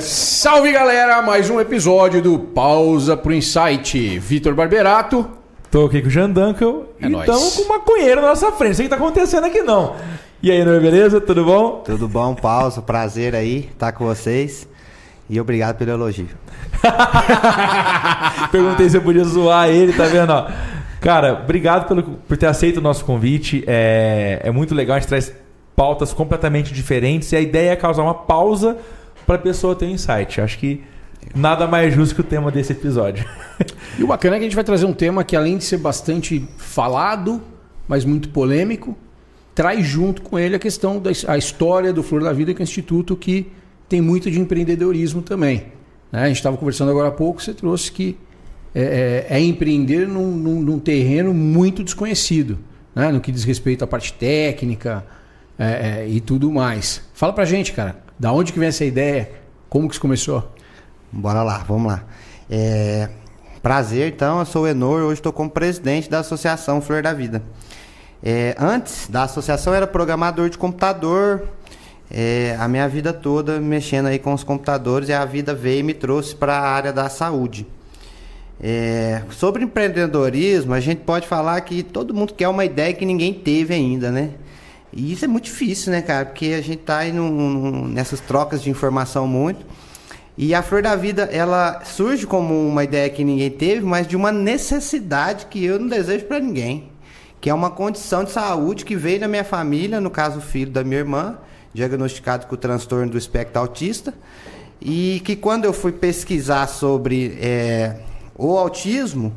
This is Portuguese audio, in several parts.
Salve galera, mais um episódio do Pausa pro Insight. Vitor Barberato. Tô aqui com o Jean Dunkel É e nóis. estamos com o maconheiro na nossa frente. Não sei o que tá acontecendo aqui não. E aí, não é beleza? Tudo bom? Tudo bom, pausa? Prazer aí estar com vocês. E obrigado pelo elogio. Perguntei se eu podia zoar ele, tá vendo? ó? Cara, obrigado pelo, por ter aceito o nosso convite. É, é muito legal, a gente traz pautas completamente diferentes e a ideia é causar uma pausa para a pessoa ter um insight. Acho que nada mais justo que o tema desse episódio. E o bacana é que a gente vai trazer um tema que, além de ser bastante falado, mas muito polêmico, traz junto com ele a questão da a história do Flor da Vida, que é um instituto que tem muito de empreendedorismo também. né? A gente estava conversando agora há pouco, você trouxe que é, é- é empreender num, num- num terreno muito desconhecido, né? no que diz respeito à parte técnica é, é, e tudo mais. Fala pra gente, cara, da onde que vem essa ideia? Como que isso começou? Bora lá, vamos lá. É, prazer, então, eu sou o Enor, hoje estou como presidente da Associação Flor da Vida. É, antes da associação era programador de computador, é, a minha vida toda mexendo aí com os computadores e a vida veio e me trouxe para a área da saúde. É, sobre empreendedorismo, a gente pode falar que todo mundo quer uma ideia que ninguém teve ainda, né? E isso é muito difícil, né, cara? Porque a gente tá aí nessas trocas de informação muito. E a Flor da Vida, ela surge como uma ideia que ninguém teve, mas de uma necessidade que eu não desejo para ninguém. Que é uma condição de saúde que veio na minha família, no caso o filho da minha irmã, diagnosticado com o transtorno do espectro autista. E que quando eu fui pesquisar sobre é, o autismo,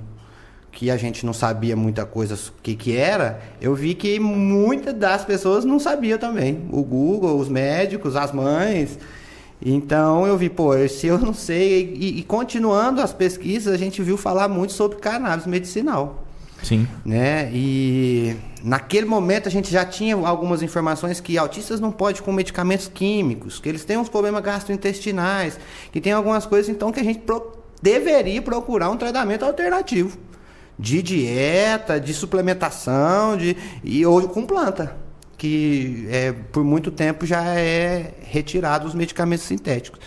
que a gente não sabia muita coisa o que, que era, eu vi que muitas das pessoas não sabiam também. O Google, os médicos, as mães. Então eu vi, pô, se eu não sei. E, e continuando as pesquisas, a gente viu falar muito sobre cannabis medicinal Sim. né? E naquele momento a gente já tinha algumas informações que autistas não podem com medicamentos químicos, que eles têm uns problemas gastrointestinais, que tem algumas coisas então que a gente pro- deveria procurar um tratamento alternativo de dieta, de suplementação, de e ou com planta, que é, por muito tempo já é retirado os medicamentos sintéticos.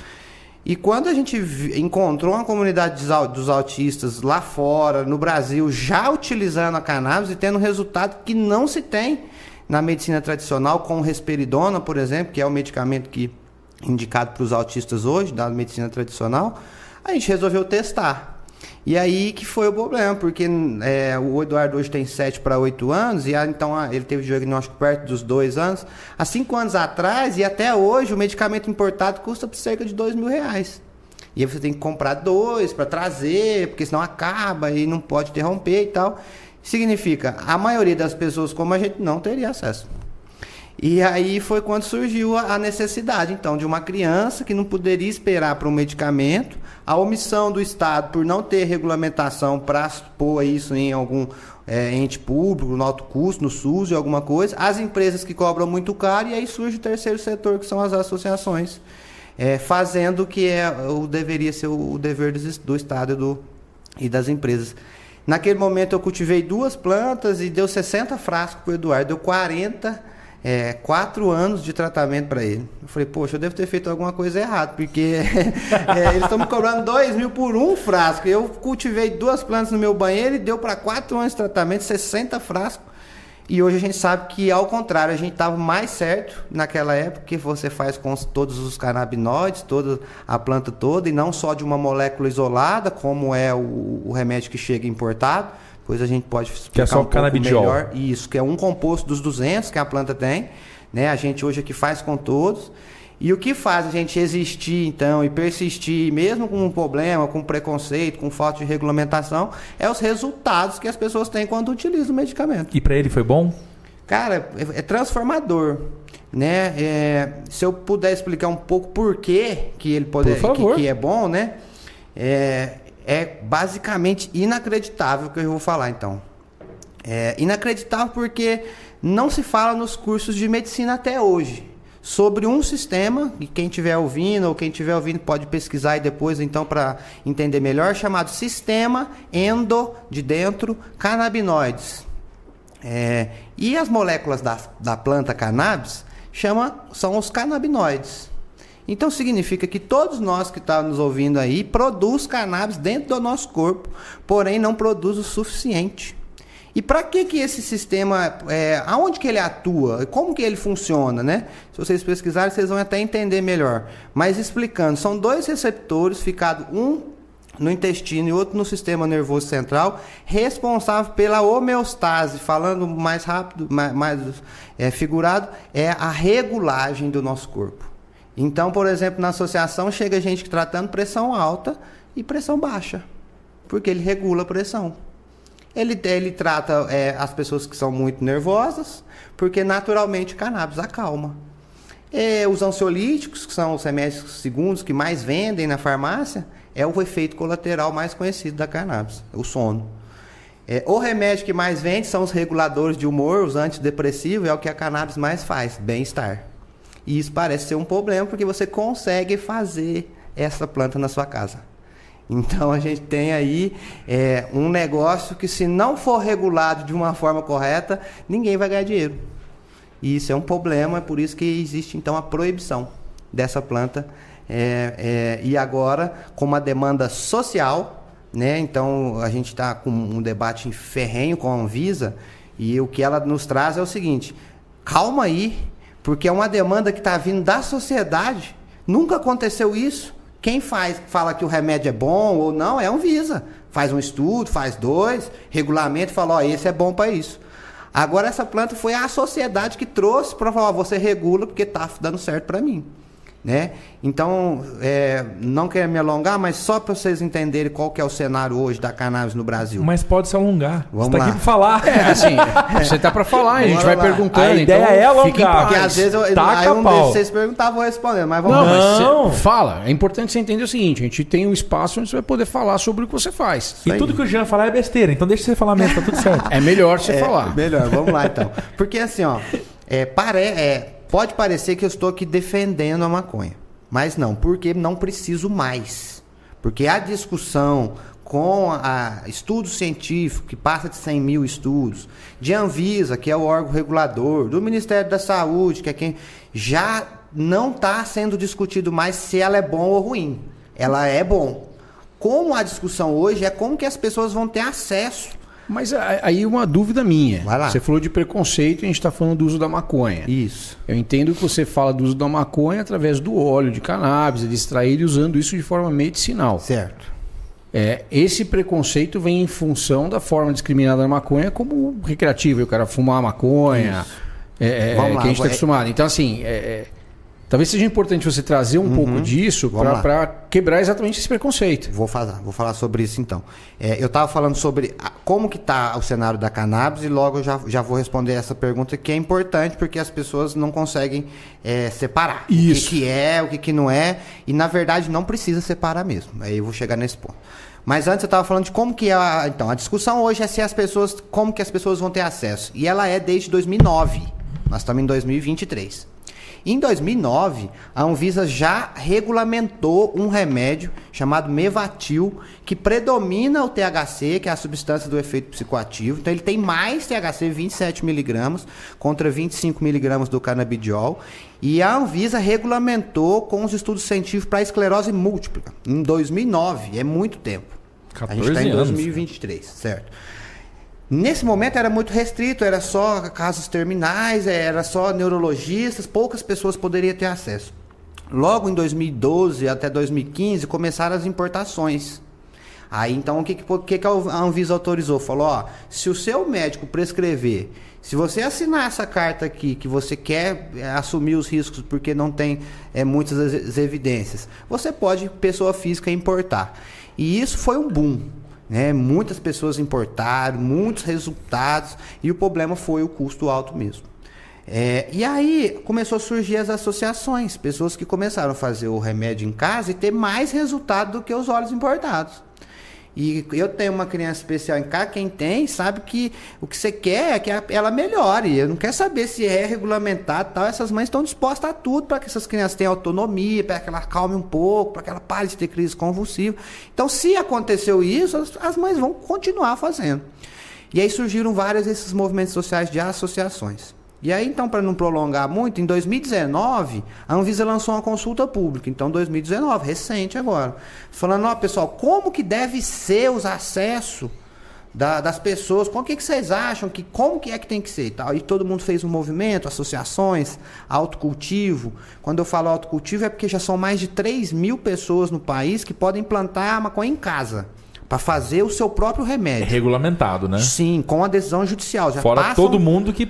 E quando a gente encontrou uma comunidade dos au- dos autistas lá fora, no Brasil, já utilizando a cannabis e tendo resultado que não se tem na medicina tradicional, com o risperidona, por exemplo, que é o medicamento que indicado para os autistas hoje, da medicina tradicional, a gente resolveu testar. E aí que foi o problema, porque é, o Eduardo hoje tem 7 para 8 anos, e então ele teve diagnóstico perto dos 2 anos. Há 5 anos atrás e até hoje, o medicamento importado custa cerca de 2 mil reais. E aí você tem que comprar dois para trazer, porque senão acaba e não pode interromper e tal. Significa, a maioria das pessoas como a gente não teria acesso. E aí foi quando surgiu a necessidade, então, de uma criança que não poderia esperar para um medicamento, a omissão do Estado por não ter regulamentação para pôr isso em algum eh, ente público, no alto custo, no SUS e alguma coisa, as empresas que cobram muito caro, e aí surge o terceiro setor, que são as associações, eh, fazendo o que é, o deveria ser o, o dever do, do Estado e, do, e das empresas. Naquele momento eu cultivei duas plantas e deu 60 frascos para o Eduardo, deu 40 é, quatro anos de tratamento para ele. Eu falei, poxa, eu devo ter feito alguma coisa errada, porque é, eles estão me cobrando dois mil por um frasco. Eu cultivei duas plantas no meu banheiro e deu para quatro anos de tratamento, 60 frascos. E hoje a gente sabe que, ao contrário, a gente estava mais certo naquela época, que você faz com os- todos os canabinoides, toda a planta toda, e não só de uma molécula isolada, como é o, o remédio que chega importado. Depois a gente pode explicar só um o pouco canabidiol. melhor. Isso, que é um composto dos 200 que a planta tem. Né? A gente hoje aqui faz com todos. E o que faz a gente existir, então, e persistir, mesmo com um problema, com preconceito, com falta de regulamentação, é os resultados que as pessoas têm quando utilizam o medicamento. E pra ele foi bom? Cara, é, é transformador. Né? É, se eu puder explicar um pouco por que, que ele pode, Por que, que é bom, né? É, é basicamente inacreditável o que eu vou falar então. É inacreditável porque não se fala nos cursos de medicina até hoje sobre um sistema, e quem estiver ouvindo ou quem estiver ouvindo pode pesquisar e depois então para entender melhor, chamado sistema endo de dentro canabinoides. É, e as moléculas da, da planta cannabis chama, são os canabinoides. Então significa que todos nós que estamos nos ouvindo aí produz cannabis dentro do nosso corpo, porém não produz o suficiente. E para que que esse sistema, é, aonde que ele atua, como que ele funciona, né? Se vocês pesquisarem, vocês vão até entender melhor. Mas explicando, são dois receptores ficados um no intestino e outro no sistema nervoso central, responsável pela homeostase, falando mais rápido, mais, mais é, figurado, é a regulagem do nosso corpo. Então, por exemplo, na associação chega gente tratando pressão alta e pressão baixa, porque ele regula a pressão. Ele, ele trata é, as pessoas que são muito nervosas, porque naturalmente o cannabis acalma. É, os ansiolíticos, que são os remédios segundos que mais vendem na farmácia, é o efeito colateral mais conhecido da cannabis, o sono. É, o remédio que mais vende são os reguladores de humor, os antidepressivos, é o que a cannabis mais faz, bem-estar. E isso parece ser um problema porque você consegue fazer essa planta na sua casa. Então a gente tem aí é, um negócio que se não for regulado de uma forma correta, ninguém vai ganhar dinheiro. E isso é um problema, é por isso que existe então a proibição dessa planta é, é, e agora, com uma demanda social, né? então a gente está com um debate ferrenho com a Anvisa, e o que ela nos traz é o seguinte: calma aí, porque é uma demanda que está vindo da sociedade. Nunca aconteceu isso. Quem faz, fala que o remédio é bom ou não é a Anvisa. Faz um estudo, faz dois, regulamento, fala, ó, esse é bom para isso. Agora essa planta foi a sociedade que trouxe para falar, ó, você regula porque está dando certo para mim. Né? Então, é, não quero me alongar, mas só para vocês entenderem qual que é o cenário hoje da cannabis no Brasil. Mas pode se alongar. Vamos você tá lá. aqui para falar. É, assim, você tá para falar, a gente Bora vai lá. perguntando. A ideia então, é alongar. Porque às vezes eu, Taca aí um pau. desses vocês perguntavam, vou responder, mas vamos Não, lá. Não. você fala. É importante você entender o seguinte: a gente tem um espaço onde você vai poder falar sobre o que você faz. E tudo que o Jean falar é besteira, então deixa você falar mesmo, tá tudo certo. É melhor você É, falar. Melhor, vamos lá então. Porque assim, ó, é, pare, é, pode parecer que eu estou aqui defendendo a maconha. Mas não, porque não preciso mais. Porque a discussão com a estudo científico, que passa de 100 mil estudos, de Anvisa, que é o órgão regulador, do Ministério da Saúde, que é quem já não está sendo discutido mais se ela é bom ou ruim. Ela é bom. Como a discussão hoje é como que as pessoas vão ter acesso. Mas aí uma dúvida minha. Vai lá. Você falou de preconceito e a gente está falando do uso da maconha. Isso. Eu entendo que você fala do uso da maconha através do óleo de cannabis, de extrair e usando isso de forma medicinal. Certo. É, esse preconceito vem em função da forma discriminada da maconha como recreativa. O cara fumar maconha, é, é, Vamos que lá, a gente está acostumado. Então, assim, é, é, talvez seja importante você trazer um pouco disso Uhum. Vamos lá. para quebrar exatamente esse preconceito. Vou falar, vou falar sobre isso então. É, eu estava falando sobre a- como que está o cenário da cannabis e logo eu já, já vou responder essa pergunta que é importante porque as pessoas não conseguem é, separar Isso. o que, que é, o que, que não é e na verdade não precisa separar mesmo. Aí eu vou chegar nesse ponto. Mas antes eu estava falando de como que é a, então a discussão hoje é se as pessoas como que as pessoas vão ter acesso e ela é desde 2009. Nós estamos em 2023. Em 2009, a Anvisa já regulamentou um remédio chamado Mevatil, que predomina o THC, que é a substância do efeito psicoativo. Então, ele tem mais THC, 27 miligramas, contra 25 miligramas do canabidiol. E a Anvisa regulamentou com os estudos científicos para esclerose múltipla, em 2009. É muito tempo. a gente 14 está em anos, 2023, certo? Nesse momento era muito restrito, era só casos terminais, era só neurologistas, poucas pessoas poderiam ter acesso. Logo em 2012 até 2015 começaram as importações. Aí então o que, que, que a Anvisa autorizou? Falou, ó, se o seu médico prescrever, se você assinar essa carta aqui que você quer é, assumir os riscos porque não tem é, muitas evidências, você pode, pessoa física, importar. E isso foi um boom. Né? Muitas pessoas importaram, muitos resultados, e o problema foi o custo alto mesmo. É, e aí começou a surgir as associações, pessoas que começaram a fazer o remédio em casa e ter mais resultado do que os óleos importados. E eu tenho uma criança especial em casa, quem tem sabe que o que você quer é que ela melhore. Eu não quero saber se é regulamentado tal. Essas mães estão dispostas a tudo para que essas crianças tenham autonomia, para que ela calme um pouco, para que ela pare de ter crise convulsiva. Então, se aconteceu isso, as, as mães vão continuar fazendo. E aí surgiram vários desses movimentos sociais de associações. E aí, então, para não prolongar muito, em 2019, a Anvisa lançou uma consulta pública. Então, 2019, recente agora. Falando, ó, pessoal, como que deve ser os acessos da, das pessoas? Com o que, que vocês acham? que Como que é que tem que ser? E, tal. e todo mundo fez um movimento, associações, autocultivo. Quando eu falo autocultivo é porque já são mais de 3 mil pessoas no país que podem plantar maconha em casa para fazer o seu próprio remédio. É regulamentado, né? Sim, com a decisão judicial. Já Fora todo mundo que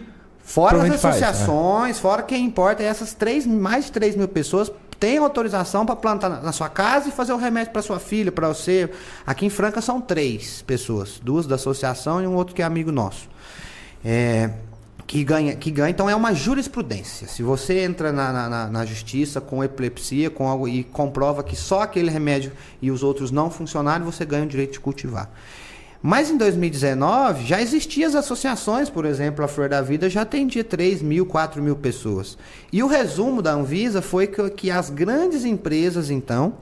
Fora as associações, faz, né? fora quem importa, essas três, mais de 3 mil pessoas têm autorização para plantar na sua casa e fazer o remédio para sua filha, para você. Aqui em Franca são três pessoas, duas da associação e um outro que é amigo nosso. É, que ganha, que ganha, então é uma jurisprudência. Se você entra na, na, na, justiça com epilepsia, com algo e comprova que só aquele remédio e os outros não funcionaram, você ganha o direito de cultivar. Mas em 2019 já existiam as associações, por exemplo, a Flor da Vida já atendia 3 mil, 4 mil pessoas. E o resumo da Anvisa foi que, que as grandes empresas, então,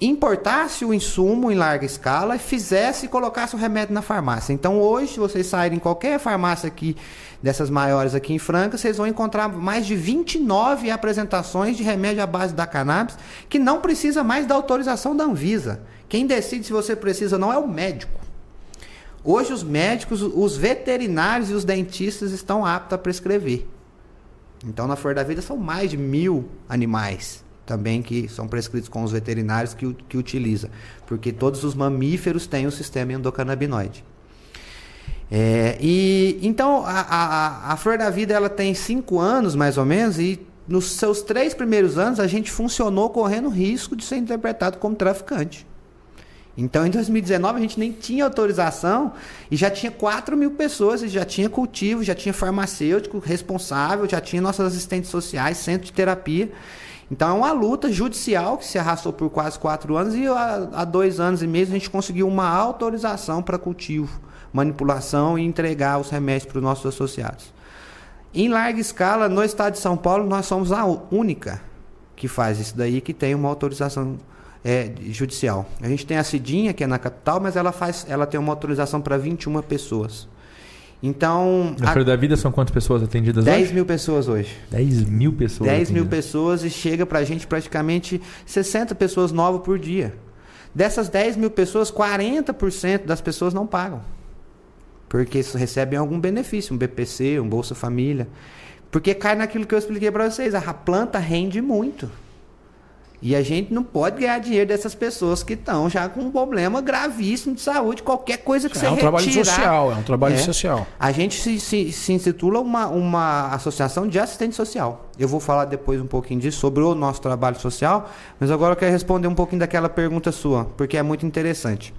importasse o insumo em larga escala e fizesse e colocasse o remédio na farmácia. Então hoje, se vocês saírem em qualquer farmácia aqui, dessas maiores aqui em Franca, vocês vão encontrar mais de 29 apresentações de remédio à base da cannabis que não precisa mais da autorização da Anvisa. Quem decide se você precisa ou não é o médico. Hoje os médicos, os veterinários e os dentistas estão aptos a prescrever. Então na Flor da Vida são mais de mil animais também que são prescritos com os veterinários que, que utiliza, porque todos os mamíferos têm o sistema endocannabinoide. É, e então a, a, a Flor da Vida ela tem cinco anos mais ou menos e nos seus três primeiros anos a gente funcionou correndo risco de ser interpretado como traficante. Então, em 2019, a gente nem tinha autorização e já tinha 4 mil pessoas, já tinha cultivo, já tinha farmacêutico responsável, já tinha nossas assistentes sociais, centro de terapia. Então, é uma luta judicial que se arrastou por quase quatro anos e há dois anos e meio a gente conseguiu uma autorização para cultivo, manipulação e entregar os remédios para os nossos associados. Em larga escala, no estado de São Paulo, nós somos a única que faz isso daí, que tem uma autorização é, judicial. A gente tem a Cidinha, que é na capital, mas ela, faz, ela tem uma autorização para 21 pessoas. Então. Na a... da Vida são quantas pessoas atendidas 10 hoje? 10 mil pessoas hoje. 10 mil pessoas. 10 mil pessoas e chega para a gente praticamente 60 pessoas novas por dia. Dessas 10 mil pessoas, 40% das pessoas não pagam. Porque recebem algum benefício, um BPC, um Bolsa Família. Porque cai naquilo que eu expliquei para vocês. A planta rende muito. E a gente não pode ganhar dinheiro dessas pessoas que estão já com um problema gravíssimo de saúde, qualquer coisa que é você É um retirar, trabalho social, é um trabalho é, social. A gente se, se, se intitula uma, uma associação de assistente social. Eu vou falar depois um pouquinho disso, sobre o nosso trabalho social, mas agora eu quero responder um pouquinho daquela pergunta sua, porque é muito interessante.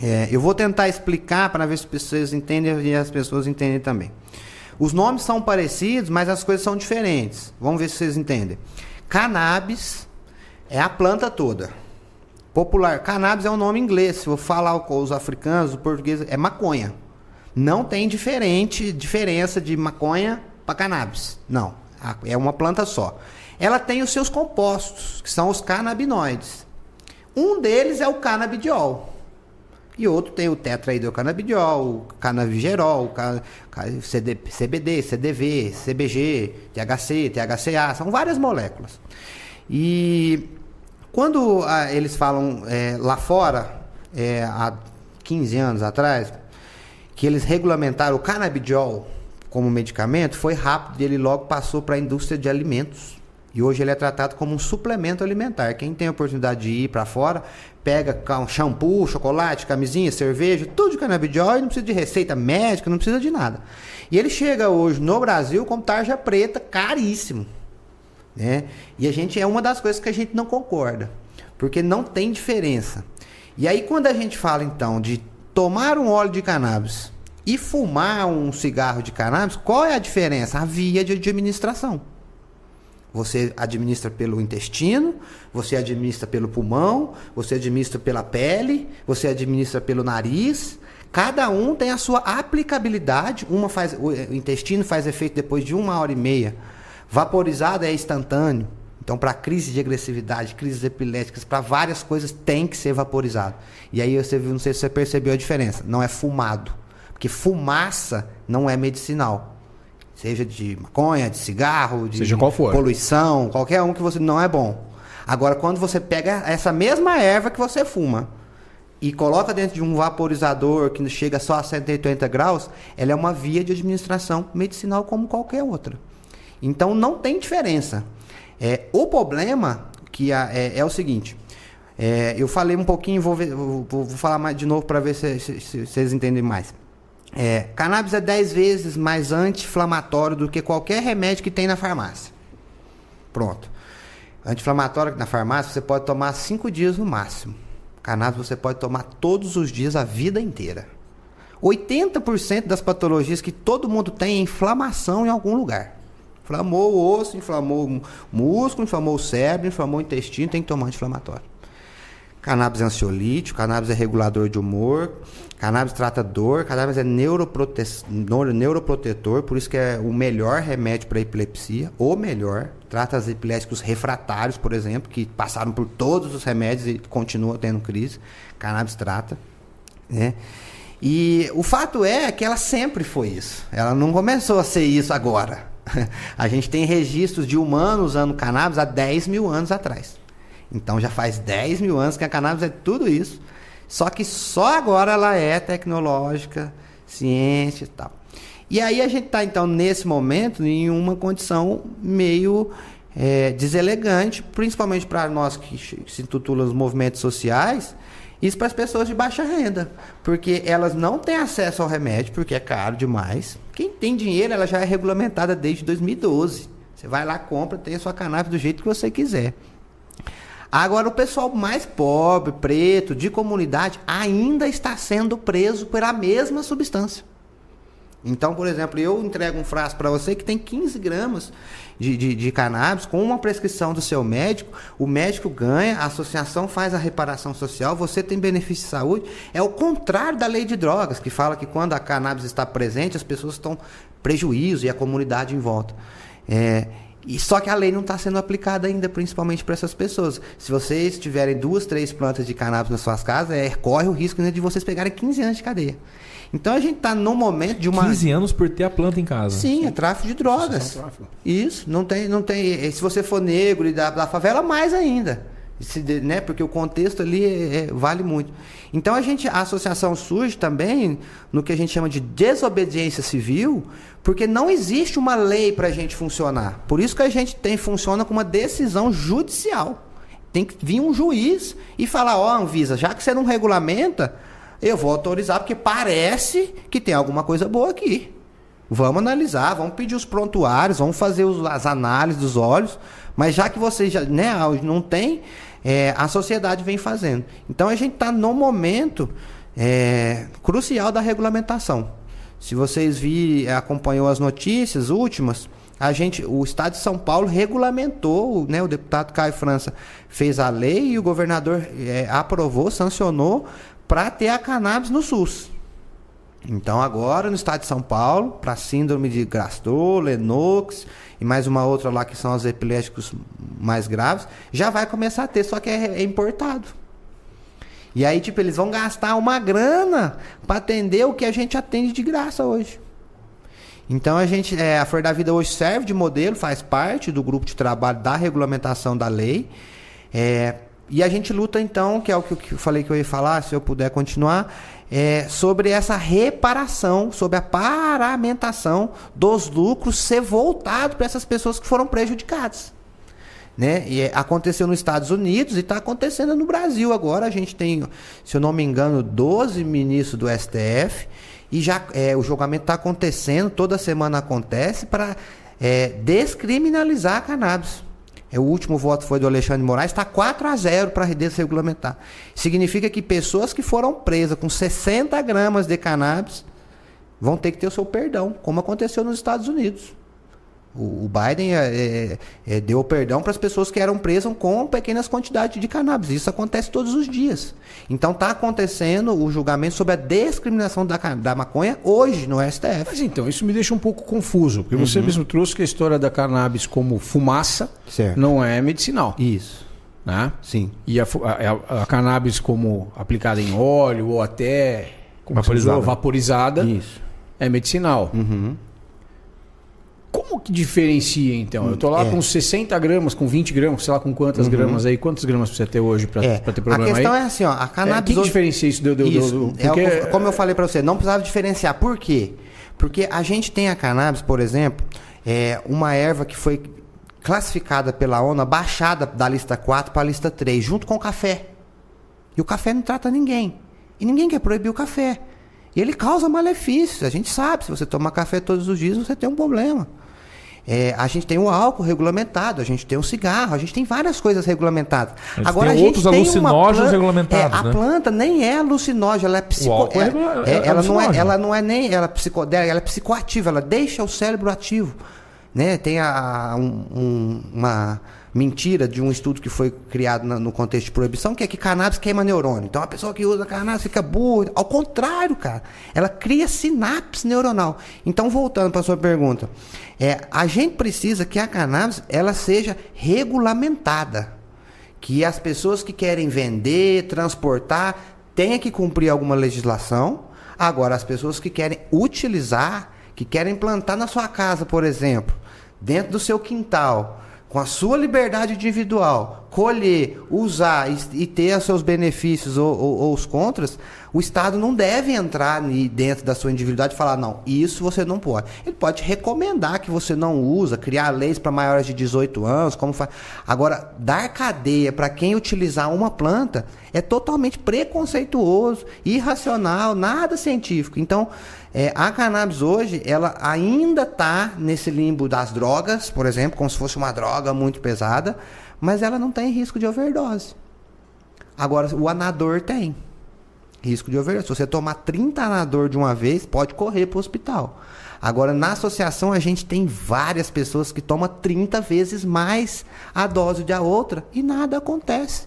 É, eu vou tentar explicar para ver se pessoas entendem e as pessoas entendem também. Os nomes são parecidos, mas as coisas são diferentes. Vamos ver se vocês entendem. Cannabis é a planta toda. Popular. Cannabis é um nome inglês. Se eu falar com os africanos, o português é maconha. Não tem diferente diferença de maconha para cannabis. Não. É uma planta só. Ela tem os seus compostos, que são os canabinoides. Um deles é o canabidiol. E outro tem o tetrahidrocanabidiol, o canavigerol, o CD, CBD, CDV, CBG, THC, THCA, são várias moléculas. E quando ah, eles falam é, lá fora, é, há 15 anos atrás, que eles regulamentaram o canabidiol como medicamento, foi rápido e ele logo passou para a indústria de alimentos. E hoje ele é tratado como um suplemento alimentar. Quem tem a oportunidade de ir para fora, pega shampoo, chocolate, camisinha, cerveja, tudo de canabidiol e não precisa de receita médica, não precisa de nada. E ele chega hoje no Brasil com tarja preta, caríssimo. Né? E a gente é uma das coisas que a gente não concorda, porque não tem diferença. E aí quando a gente fala então de tomar um óleo de cannabis e fumar um cigarro de cannabis, qual é a diferença? A via de administração. Você administra pelo intestino, você administra pelo pulmão, você administra pela pele, você administra pelo nariz. Cada um tem a sua aplicabilidade. Uma faz, o intestino faz efeito depois de uma hora e meia. Vaporizado é instantâneo. Então, para crise de agressividade, crises epiléticas, para várias coisas tem que ser vaporizado. E aí você não sei se você percebeu a diferença. Não é fumado. Porque fumaça não é medicinal. Seja de maconha, de cigarro, de Seja qual for. poluição, qualquer um que você não é bom. Agora, quando você pega essa mesma erva que você fuma e coloca dentro de um vaporizador que chega só a 180 graus, ela é uma via de administração medicinal como qualquer outra. Então não tem diferença. É, o problema que a- é, é o seguinte. é, eu falei um pouquinho, vou, ver- vou- vou- falar mais de novo para ver se, se- se vocês entendem mais. É, cannabis é 10 vezes mais anti-inflamatório do que qualquer remédio que tem na farmácia. Pronto. Anti-inflamatório na farmácia você pode tomar 5 dias no máximo. Cannabis você pode tomar todos os dias a vida inteira. 80% das patologias que todo mundo tem é inflamação em algum lugar. Inflamou o osso, inflamou o músculo, inflamou o cérebro, inflamou o intestino, tem que tomar anti-inflamatório. Cannabis é ansiolítico, cannabis é regulador de humor, cannabis trata dor, cannabis é neuroprote... neuro- neuroprotetor, por isso que é o melhor remédio para epilepsia, o melhor. Trata os epiléticos refratários, por exemplo, que passaram por todos os remédios e continuam tendo crise. Cannabis trata. Né? E o fato é que ela sempre foi isso. Ela não começou a ser isso agora. A gente tem registros de humanos usando cannabis há 10 mil anos atrás. Então já faz 10 mil anos que a cannabis é tudo isso. Só que só agora ela é tecnológica, ciência e tal. E aí a gente está, então, nesse momento, em uma condição meio é, deselegante, principalmente para nós que se intitulam os movimentos sociais, isso para as pessoas de baixa renda. Porque elas não têm acesso ao remédio, porque é caro demais. Quem tem dinheiro, ela já é regulamentada desde 2012. Você vai lá, compra, tem a sua cannabis do jeito que você quiser. Agora, o pessoal mais pobre, preto, de comunidade, ainda está sendo preso pela mesma substância. Então, por exemplo, eu entrego um frasco para você que tem 15 gramas de, de, de cannabis com uma prescrição do seu médico. O médico ganha, a associação faz a reparação social, você tem benefício de saúde. É o contrário da lei de drogas, que fala que quando a cannabis está presente, as pessoas estão prejuízo e a comunidade em volta. É, e só que a lei não está sendo aplicada ainda, principalmente para essas pessoas. Se vocês tiverem duas, três plantas de cannabis nas suas casas, é, corre o risco ainda de vocês pegarem 15 anos de cadeia. Então a gente está num momento de uma. 15 anos por ter a planta em casa. Sim, é tráfico de drogas. Isso é um tráfico. Isso, não tem, não tem. e Se você for negro e da, da favela, mais ainda. Se né, porque o contexto ali é- é- vale muito. Então a gente, a associação surge também no que a gente chama de desobediência civil, porque não existe uma lei para a gente funcionar. Por isso que a gente tem funciona com uma decisão judicial. Tem que vir um juiz e falar, ó, Anvisa, já que você não regulamenta, eu vou autorizar porque parece que tem alguma coisa boa aqui. Vamos analisar, vamos pedir os prontuários, vamos fazer os- as análises dos olhos, mas já que você já né, não tem, é, a sociedade vem fazendo. Então a gente está no momento é, crucial da regulamentação. Se vocês vi, acompanhou as notícias últimas, a gente, o Estado de São Paulo regulamentou, né, o deputado Caio França fez a lei e o governador é, aprovou, sancionou para ter a cannabis no SUS. Então agora no estado de São Paulo, para síndrome de Grastor, Lennox e mais uma outra lá que são os epiléticos mais graves, já vai começar a ter, só que é, é importado. E aí, tipo, eles vão gastar uma grana para atender o que a gente atende de graça hoje. Então a gente, é, a Flor da Vida hoje serve de modelo, faz parte do grupo de trabalho da regulamentação da lei. É, e a gente luta então, que é o que eu falei que eu ia falar, se eu puder continuar, é, sobre essa reparação, sobre a paramentação dos lucros ser voltado para essas pessoas que foram prejudicadas. Né? E é, aconteceu nos Estados Unidos e está acontecendo no Brasil agora. A gente tem, se eu não me engano, 12 ministros do STF e já é, o julgamento está acontecendo, toda semana acontece, para é, descriminalizar a cannabis. É, o último voto foi do Alexandre de Moraes, está 4 a 0 para desregulamentar. Significa que pessoas que foram presas com 60 gramas de cannabis vão ter que ter o seu perdão, como aconteceu nos Estados Unidos. O, o Biden é, é, é, deu perdão para as pessoas que eram presas com pequenas quantidades de cannabis. Isso acontece todos os dias. Então está acontecendo o julgamento sobre a descriminação da, da maconha hoje no STF. Mas então, isso me deixa um pouco confuso, porque você mesmo trouxe que a história da cannabis como fumaça Certo. não é medicinal. Isso. Né? Sim. E a, a- a- cannabis como aplicada em óleo ou até Vaporizada. vaporizada Isso. é medicinal. Uhum. Como que diferencia, então? Eu tô lá É. com 60 gramas, com 20 gramas, sei lá com quantas gramas aí. Quantas gramas precisa ter hoje para É, ter a problema questão aí? é assim, ó, a É, cannabis o que, hoje- diferencia isso do... do, do- Isso, do- é o porque- que eu- como eu falei para você, não precisava diferenciar. Por quê? Porque a gente tem a cannabis, por exemplo, é uma erva que foi classificada pela ONU, baixada da lista 4 para a lista 3, junto com o café. E o café não trata ninguém. E ninguém quer proibir o café. E ele causa malefícios. A gente sabe, se você tomar café todos os dias, você tem um problema. É, a gente tem o álcool regulamentado, a gente tem o cigarro, a gente tem várias coisas regulamentadas. gente Agora tem a gente outros tem alucinógenos planta- regulamentados, é, a né? planta nem é alucinógena, ela é psico... álcool é é- é- ela, não é, ela não é nem ela é psicodélica, ela é psicoativa, ela deixa o cérebro ativo. Né? Tem a, um- um- uma mentira de um estudo que foi criado na- no contexto de proibição, que é que cannabis queima neurônio. Então a pessoa que usa cannabis fica burra. Ao contrário, cara. Ela cria sinapse neuronal. Então, voltando para sua pergunta, é, a gente precisa que a cannabis ela seja regulamentada que as pessoas que querem vender, transportar, tenham que cumprir alguma legislação. Agora, as pessoas que querem utilizar, que querem plantar na sua casa, por exemplo, dentro do seu quintal, com a sua liberdade individual, colher, usar e, e ter os seus benefícios ou, ou- ou os contras, o Estado não deve entrar dentro da sua individualidade e falar, não, isso você não pode. Ele pode recomendar que você não usa, criar leis para maiores de 18 anos, como faz. Agora, dar cadeia para quem utilizar uma planta é totalmente preconceituoso, irracional, nada científico. Então, é, a cannabis hoje, ela ainda está nesse limbo das drogas, por exemplo, como se fosse uma droga muito pesada, mas ela não tem risco de overdose. Agora, o anador tem risco de overdose. Se você tomar 30 anador de uma vez, pode correr para o hospital. Agora, na associação, a gente tem várias pessoas que tomam 30 vezes mais a dose da outra e nada acontece.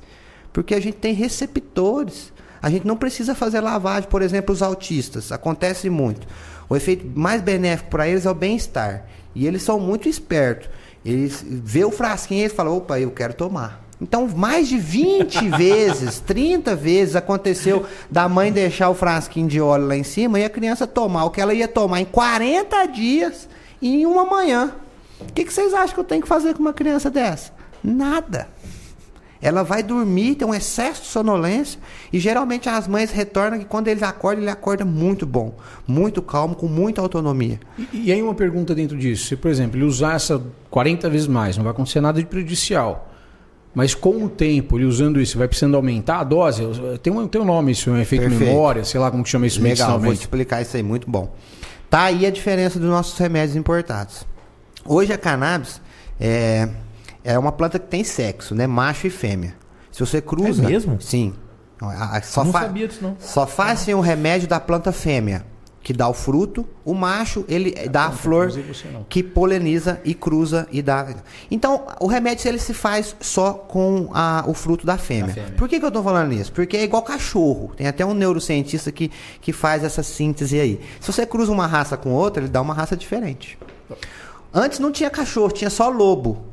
Porque a gente tem receptores. A gente não precisa fazer lavagem, por exemplo, os autistas. Acontece muito. O efeito mais benéfico para eles é o bem-estar. E eles são muito espertos. Eles vê o frasquinho e falam, opa, eu quero tomar. Então, mais de 20 vezes, 30 vezes aconteceu da mãe deixar o frasquinho de óleo lá em cima e a criança tomar o que ela ia tomar em 40 dias e em uma manhã. O que, que vocês acham que eu tenho que fazer com uma criança dessa? Nada. Ela vai dormir, tem um excesso de sonolência e geralmente as mães retornam que quando eles acordam, ele acorda muito bom, muito calmo, com muita autonomia. E, e aí uma pergunta dentro disso. Se, por exemplo, ele usar essa 40 vezes mais, não vai acontecer nada de prejudicial. Mas com o tempo, ele usando isso, vai precisando aumentar a dose? Tem um, tem um nome isso, um efeito Perfeito. memória, sei lá como que chama isso Legal, vou te explicar isso aí, muito bom. Tá aí a diferença dos nossos remédios importados. Hoje a cannabis é, é uma planta que tem sexo, né? Macho e fêmea. Se você cruza. É mesmo? Sim. A- a- Só Não sabia disso, não. Só faz um remédio da planta fêmea, que dá o fruto. O macho, ele dá a flor que poliniza e cruza e dá. Então, o remédio ele se faz só com a- o fruto da fêmea. fêmea. Por que, que eu tô falando isso? Porque é igual cachorro. Tem até um neurocientista que, que faz essa síntese aí. Se você cruza uma raça com outra, ele dá uma raça diferente. Antes não tinha cachorro, tinha só lobo.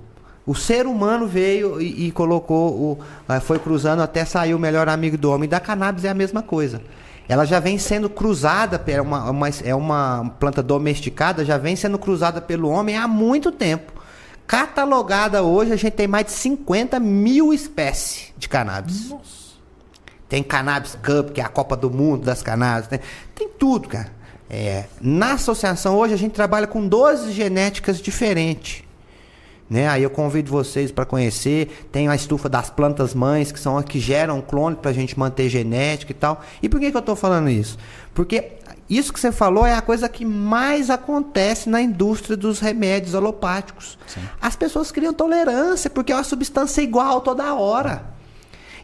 O ser humano veio e, e colocou, o, ah, foi cruzando até sair o melhor amigo do homem. E da cannabis é a mesma coisa. Ela já vem sendo cruzada, é uma, uma- é uma planta domesticada, já vem sendo cruzada pelo homem há muito tempo. Catalogada hoje, a gente tem mais de 50 mil espécies de cannabis. Tem Cannabis Cup, que é a Copa do Mundo das cannabis. Tem, tem tudo, cara. É, na associação hoje a gente trabalha com 12 genéticas diferentes. Né? Aí eu convido vocês para conhecer. Tem a estufa das plantas mães, que são as que geram clone para a gente manter genética e tal. E por que, que eu estou falando isso? Porque isso que você falou é a coisa que mais acontece na indústria dos remédios alopáticos. As pessoas criam tolerância, porque é uma substância igual toda hora.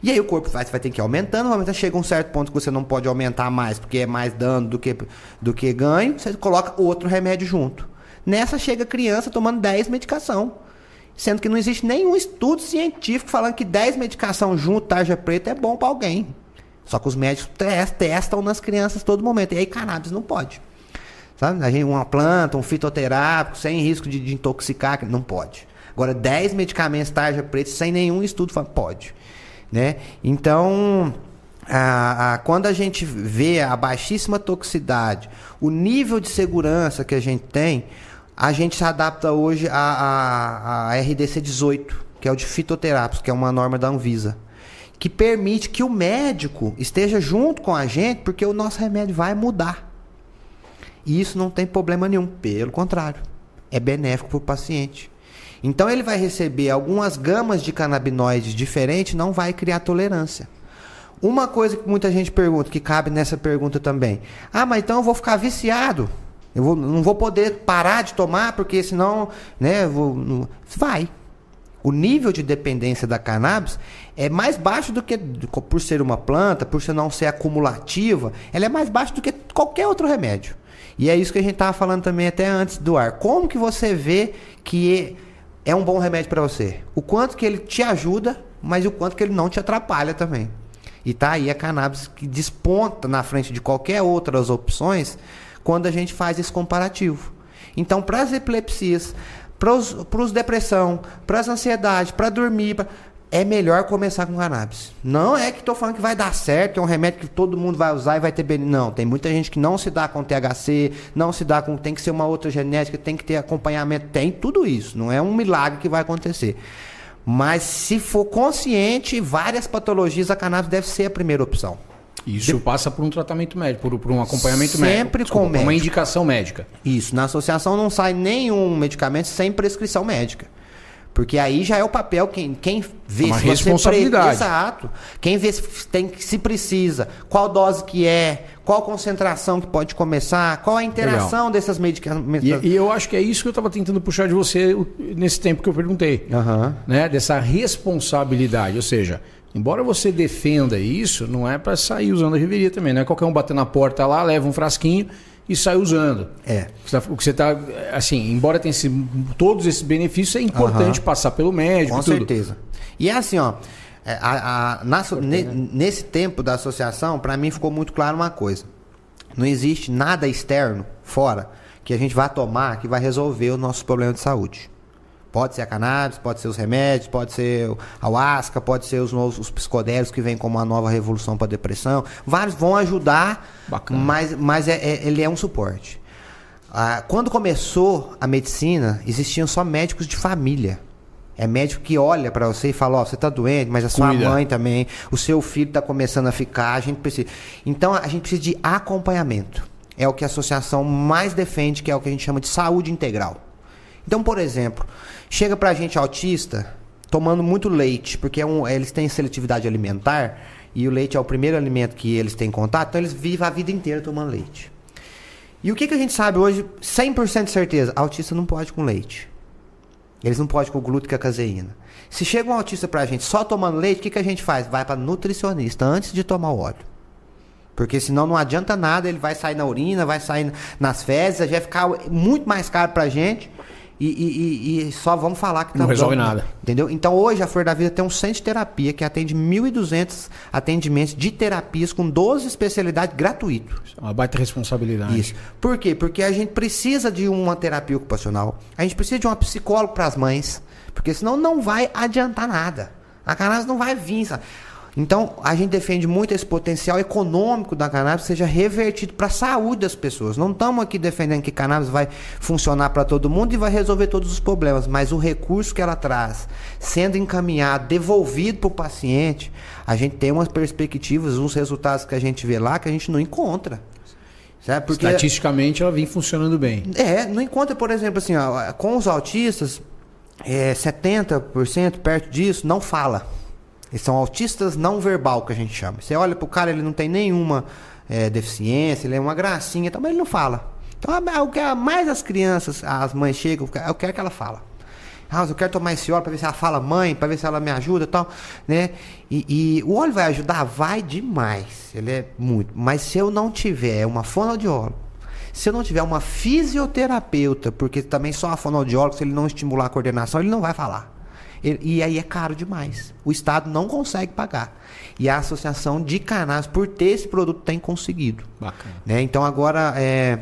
E aí o corpo vai, vai ter que ir aumentando, aumentando, chega um certo ponto que você não pode aumentar mais, porque é mais dano do que, do que ganho, você coloca outro remédio junto. Nessa chega a criança tomando 10 medicação. Sendo que não existe nenhum estudo científico falando que 10 medicação junto, tarja preta, é bom para alguém. Só que os médicos tes- testam nas crianças todo momento. E aí cannabis não pode. Sabe? A gente, uma planta, um fitoterápico, sem risco de, de intoxicar, não pode. Agora, 10 medicamentos tarja preta, sem nenhum estudo, pode. Né? Então, a- a- quando a gente vê a baixíssima toxicidade, o nível de segurança que a gente tem, a gente se adapta hoje a RDC 18, que é o de fitoterápicos, que é uma norma da Anvisa, que permite que o médico esteja junto com a gente, porque o nosso remédio vai mudar. E isso não tem problema nenhum, pelo contrário, é benéfico para o paciente. Então ele vai receber algumas gamas de canabinoides diferentes, não vai criar tolerância. Uma coisa que muita gente pergunta, que cabe nessa pergunta também. Ah, mas então eu vou ficar viciado. Eu vou, não vou poder parar de tomar, porque senão, né, vou, não... vai. O nível de dependência da cannabis é mais baixo do que por ser uma planta, por ser não ser acumulativa, ela é mais baixa do que qualquer outro remédio. E é isso que a gente estava falando também até antes do ar. Como que você vê que é um bom remédio para você? O quanto que ele te ajuda, mas o quanto que ele não te atrapalha também. E tá aí a cannabis que desponta na frente de qualquer outras opções quando a gente faz esse comparativo. Então, para as epilepsias, para os depressão, para as ansiedades, para dormir, pra... é melhor começar com cannabis. Não é que estou falando que vai dar certo, é um remédio que todo mundo vai usar e vai ter benefício. Não, tem muita gente que não se dá com THC, não se dá com. tem que ser uma outra genética, tem que ter acompanhamento, tem tudo isso. Não é um milagre que vai acontecer. Mas se for consciente, várias patologias, a cannabis deve ser a primeira opção. Isso de... passa por um tratamento médico, por, por um acompanhamento Sempre médico. Sempre com médico. Uma indicação médica. Isso. Na associação não sai nenhum medicamento sem prescrição médica. Porque aí já é o papel, quem, quem vê uma se responsabilidade. Pre... Exato. Quem vê se, tem, se precisa, qual dose que é, qual concentração que pode começar, qual a interação Legal. dessas medicamentos. E, e, eu acho que é isso que eu estava tentando puxar de você nesse tempo que eu perguntei. Uhum. Né? Dessa responsabilidade. Ou seja, Embora você defenda isso, não é para sair usando a reveria também. Não é qualquer um bater na porta lá, leva um frasquinho e sai usando. É. O que você está. Assim, embora tenha esse, todos esses benefícios, é importante uhum. passar pelo médico. Com certeza. E é assim, ó. É, a, a, na, ne, né? nesse tempo da associação, para mim ficou muito claro uma coisa. Não existe nada externo, fora, que a gente vai tomar que vai resolver os nossos problemas de saúde. Pode ser a cannabis, pode ser os remédios, pode ser a ayahuasca, pode ser os novos os psicodélicos que vêm como uma nova revolução para a depressão. Vários vão ajudar, Bacana. mas, mas é, é, ele é um suporte. Ah, quando começou a medicina, existiam só médicos de família. É médico que olha para você e fala: Ó, oh, você está doente, mas a sua Cuida. mãe também, o seu filho está começando a ficar, a gente precisa. Então a gente precisa de acompanhamento. É o que a associação mais defende, que é o que a gente chama de saúde integral. Então, por exemplo, Chega pra gente autista tomando muito leite, porque é um, eles têm seletividade alimentar e o leite é o primeiro alimento que eles têm contato, então eles vivem a vida inteira tomando leite. E o que, que a gente sabe hoje, 100% de certeza? Autista não pode com leite. Eles não podem com glúten e a caseína. Se chega um autista pra gente só tomando leite, o que, que a gente faz? Vai para nutricionista antes de tomar o óleo. Porque senão não adianta nada, ele vai sair na urina, vai sair nas fezes, vai ficar muito mais caro pra gente e, e, e, só vamos falar que tá não resolve nada. Entendeu? Então hoje a Flor da Vida tem um centro de terapia que atende 1.200 atendimentos de terapias com 12 especialidades gratuitos. Uma baita responsabilidade. Isso. Por quê? Porque a gente precisa de uma terapia ocupacional, a gente precisa de uma psicóloga para as mães, porque senão não vai adiantar nada. A cannabis não vai vir. Sabe? Então, a gente defende muito esse potencial econômico da cannabis seja revertido para a saúde das pessoas. Não estamos aqui defendendo que cannabis vai funcionar para todo mundo e vai resolver todos os problemas, mas o recurso que ela traz, sendo encaminhado, devolvido para o paciente, a gente tem umas perspectivas, uns resultados que a gente vê lá que a gente não encontra. Certo? Porque, Estatisticamente, ela vem funcionando bem. É, não encontra, por exemplo, assim, ó, com os autistas, é, 70% perto disso não fala. Eles são autistas não verbal, que a gente chama. Você olha pro cara, ele não tem nenhuma é, deficiência, ele é uma gracinha, mas ele não fala. Então, o que mais as crianças, as mães chegam, eu quero que ela fala. Ah, eu quero tomar esse óleo para ver se ela fala mãe, para ver se ela me ajuda e tal, né? E, e, o óleo vai ajudar? Vai demais. Ele é muito. Mas se eu não tiver uma fonoaudióloga, se eu não tiver uma fisioterapeuta, porque também só a fonoaudióloga, se ele não estimular a coordenação, ele não vai falar. E aí é caro demais. O Estado não consegue pagar. E a Associação de Cannabis, por ter esse produto, tem conseguido. Bacana. Né? Então agora é,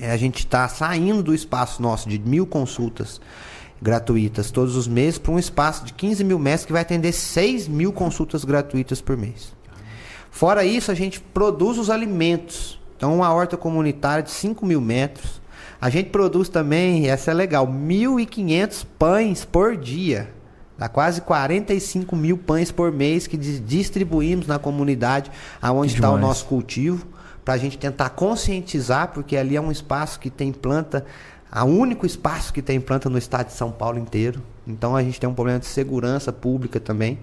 é, a gente está saindo do espaço nosso de mil consultas gratuitas todos os meses para um espaço de 15 mil metros que vai atender 6 mil consultas gratuitas por mês. Fora isso, a gente produz os alimentos. Então, uma horta comunitária de 5 mil metros A gente produz também, essa é legal, 1.500 pães por dia. Dá quase 45 mil pães por mês que distribuímos na comunidade aonde está o nosso cultivo, para a gente tentar conscientizar, porque ali é um espaço que tem planta, o único espaço que tem planta no estado de São Paulo inteiro. Então a gente tem um problema de segurança pública também,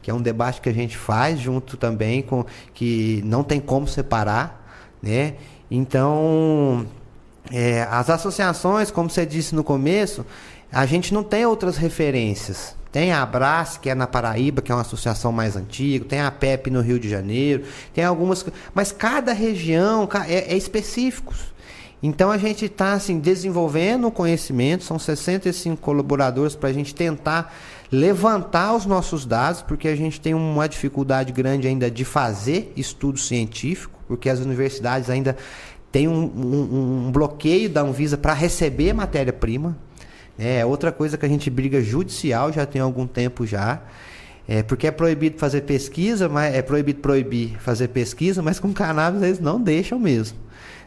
que é um debate que a gente faz junto também com que não tem como separar, né? Então é, as associações, como você disse no começo, a gente não tem outras referências. Tem a Abras, que é na Paraíba, que é uma associação mais antiga, tem a PEP no Rio de Janeiro, tem algumas. Mas cada região é, é específicos. Então a gente está assim, desenvolvendo o conhecimento, são 65 colaboradores para a gente tentar levantar os nossos dados, porque a gente tem uma dificuldade grande ainda de fazer estudo científico, porque as universidades ainda têm um, um, um bloqueio da Anvisa para receber matéria-prima. É outra coisa que a gente briga judicial já tem algum tempo já. É, porque é proibido fazer pesquisa, mas é proibido proibir fazer pesquisa, mas com cannabis eles não deixam mesmo.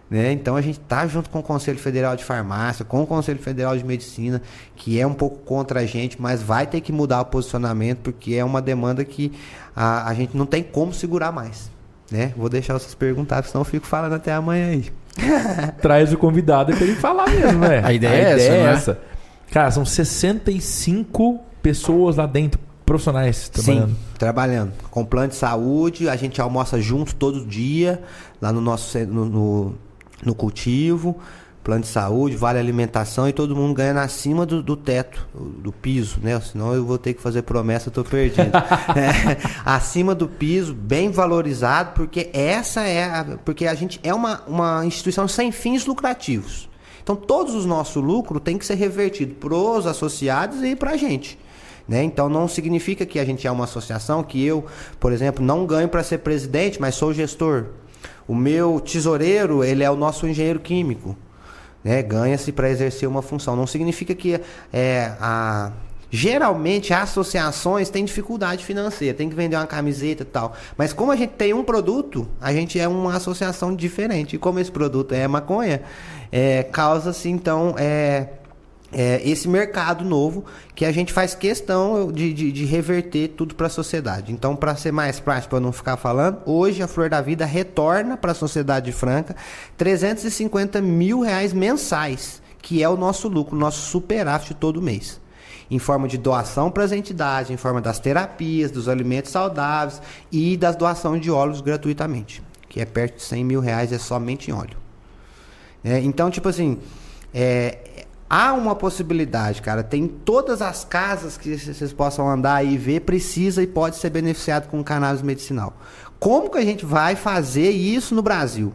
Né? Então a gente está junto com o Conselho Federal de Farmácia, com o Conselho Federal de Medicina, que é um pouco contra a gente, mas vai ter que mudar o posicionamento, porque é uma demanda que a, a gente não tem como segurar mais. Né? Vou deixar vocês perguntar, senão eu fico falando até amanhã aí. Traz o convidado para ele falar mesmo, né? A ideia, a é, ideia é, essa, é Cara, são 65 pessoas lá dentro, profissionais trabalhando. Sim, trabalhando. Com plano de saúde, a gente almoça junto todo dia, lá no nosso no, no, no cultivo plano de saúde, vale alimentação e todo mundo ganhando acima do, do teto, do piso, né? Senão eu vou ter que fazer promessa, eu tô perdido. é, acima do piso, bem valorizado, porque essa é a, porque a gente é uma, uma instituição sem fins lucrativos. Então, todos os nossos lucros têm que ser revertidos para os associados e para a gente. Né? Então, não significa que a gente é uma associação que eu, por exemplo, não ganho para ser presidente, mas sou gestor. O meu tesoureiro, ele é o nosso engenheiro químico. Né? Ganha-se para exercer uma função. Não significa que é, a Geralmente as associações têm dificuldade financeira, tem que vender uma camiseta e tal. Mas como a gente tem um produto, a gente é uma associação diferente. E como esse produto é maconha, é, causa-se então é, é, esse mercado novo que a gente faz questão de, de, de reverter tudo para a sociedade. Então, para ser mais prático, para não ficar falando, hoje a Flor da Vida retorna para a sociedade franca 350 mil reais mensais, que é o nosso lucro, nosso superávit todo mês em forma de doação para as entidades, em forma das terapias, dos alimentos saudáveis e das doações de óleos gratuitamente, que é perto de 100 mil reais é somente em óleo. É, então, tipo assim, é, há uma possibilidade, cara. Tem todas as casas que vocês possam andar e ver, precisa e pode ser beneficiado com cannabis medicinal. Como que a gente vai fazer isso no Brasil?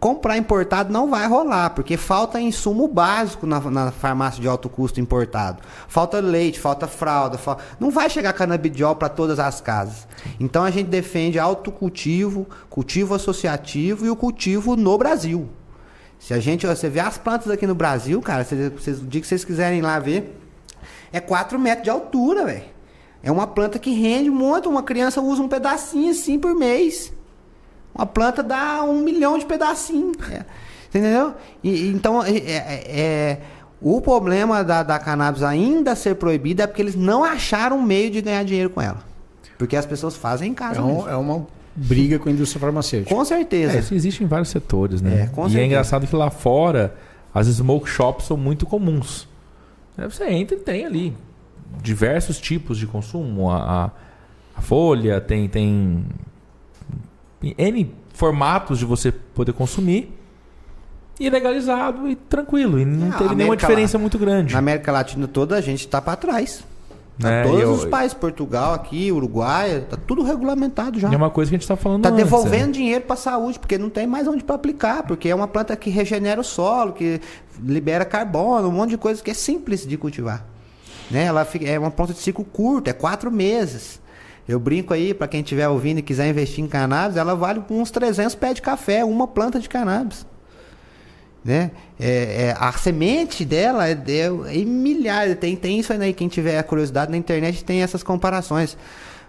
Comprar importado não vai rolar, porque falta insumo básico na, na farmácia de alto custo importado. Falta leite, falta fralda, não vai chegar canabidiol para todas as casas. Então a gente defende autocultivo, cultivo associativo e o cultivo no Brasil. Se a gente, você vê as plantas aqui no Brasil, cara, vocês, o dia que vocês quiserem lá ver, é 4 metros de altura, velho. É uma planta que rende muito, uma criança usa um pedacinho assim por mês. Uma planta dá um milhão de pedacinhos. É. Entendeu? E, então, é, é, é, o problema da, da cannabis ainda ser proibida é porque eles não acharam um meio de ganhar dinheiro com ela. Porque as pessoas fazem em casa. É, um, é uma briga com a indústria farmacêutica. Com certeza. É, isso existe em vários setores, né? É, com e certeza. é engraçado que lá fora as smoke shops são muito comuns. Você entra e tem ali diversos tipos de consumo. A, a, a folha, tem, tem N formatos de você poder consumir. E legalizado e tranquilo. E não teve nenhuma diferença muito grande. Na América Latina toda a gente está para trás. Tá é, todos eu, os países, Portugal, aqui, Uruguai, tá tudo regulamentado já. É uma coisa que a gente está falando Tá antes, devolvendo é. dinheiro para a saúde, porque não tem mais onde para aplicar, porque é uma planta que regenera o solo, que libera carbono, um monte de coisa que é simples de cultivar. Né? Ela fica, é uma planta de ciclo curto, é quatro meses. Eu brinco aí, para quem estiver ouvindo e quiser investir em cannabis, ela vale uns 300 pés de café, uma planta de cannabis. Né? É, é, a semente dela é, é, é milhares, tem, tem isso aí, quem tiver curiosidade na internet tem essas comparações.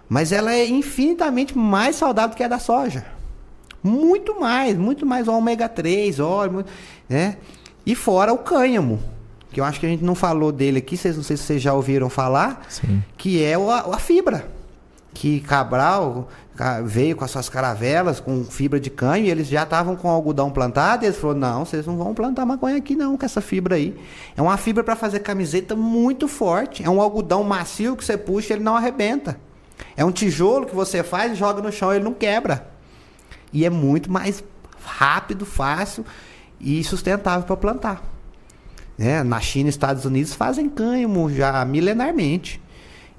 Mas ela é infinitamente mais saudável que a da soja. Muito mais, muito mais ômega 3, óleo, né? E fora o cânhamo, que eu acho que a gente não falou dele aqui, vocês não sei se vocês já ouviram falar, Sim. que é o- a, a fibra. Que Cabral ca- veio com as suas caravelas, com fibra de canho, e eles já estavam com algodão plantado, e eles falaram, não, vocês não vão plantar maconha aqui não, com essa fibra aí. É uma fibra para fazer camiseta muito forte, é um algodão macio que você puxa e ele não arrebenta. É um tijolo que você faz e joga no chão e ele não quebra. E é muito mais rápido, fácil e sustentável para plantar. né? Na China e Estados Unidos fazem cânhamo já milenarmente.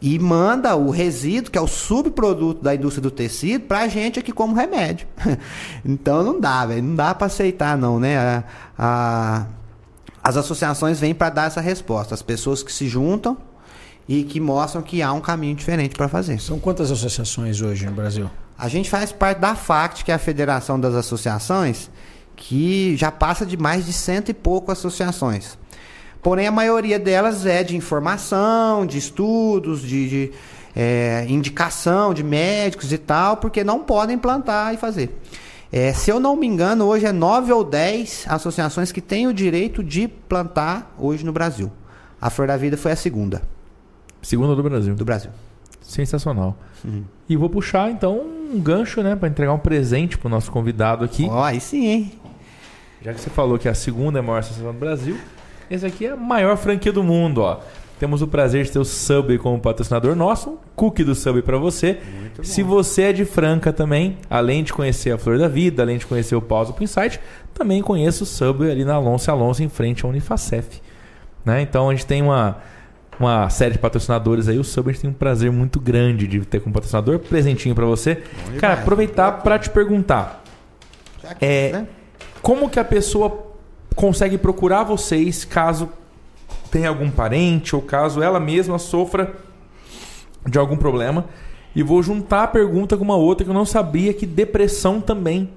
E manda o resíduo, que é o subproduto da indústria do tecido, pra gente aqui como remédio. então não dá, velho. Não dá para aceitar, não, né? A- a- as associações vêm para dar essa resposta. As pessoas que se juntam e que mostram que há um caminho diferente para fazer. São quantas associações hoje no Brasil? A gente faz parte da FACT, que é a Federação das Associações, que já passa de mais de cento e pouco associações. Porém, a maioria delas é de informação, de estudos, de, de, é, indicação de médicos e tal, porque não podem plantar e fazer. É, se eu não me engano, hoje é nove ou dez associações que têm o direito de plantar hoje no Brasil. A Flor da Vida foi a segunda Segunda do Brasil. do Brasil. Sensacional. Uhum. E vou puxar então um gancho, né, para entregar um presente pro nosso convidado aqui. Ó, aí sim, hein? Já que você falou que a segunda é a maior associação do Brasil, esse aqui é a maior franquia do mundo, ó. Temos o prazer de ter o Subway como patrocinador nosso, um cookie do Subway para você. Se você é de Franca também, além de conhecer a Flor da Vida, além de conhecer o Pausa pro Insight, também conheça o Subway ali na Alonso Alonso, em frente à Unifacef. Né? Então a gente tem uma, uma série de patrocinadores aí. O Subway a gente tem um prazer muito grande de ter como patrocinador. Presentinho para você. Cara, aproveitar para te perguntar. É, né? Como que a pessoa consegue procurar vocês caso tenha algum parente ou caso ela mesma sofra de algum problema? E vou juntar a pergunta com uma outra que eu não sabia que depressão também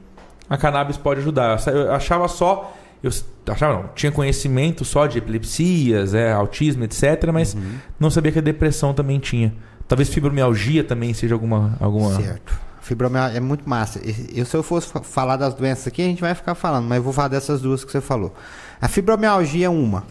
a cannabis pode ajudar. Eu achava só eu achava não, tinha conhecimento só de epilepsias, é, autismo, etc, mas não sabia que a depressão também tinha. Talvez fibromialgia também seja alguma alguma Certo. Fibromialgia é muito massa. Eu, se eu fosse fa- falar das doenças aqui, a gente vai ficar falando, mas eu vou falar dessas duas que você falou. A fibromialgia é uma.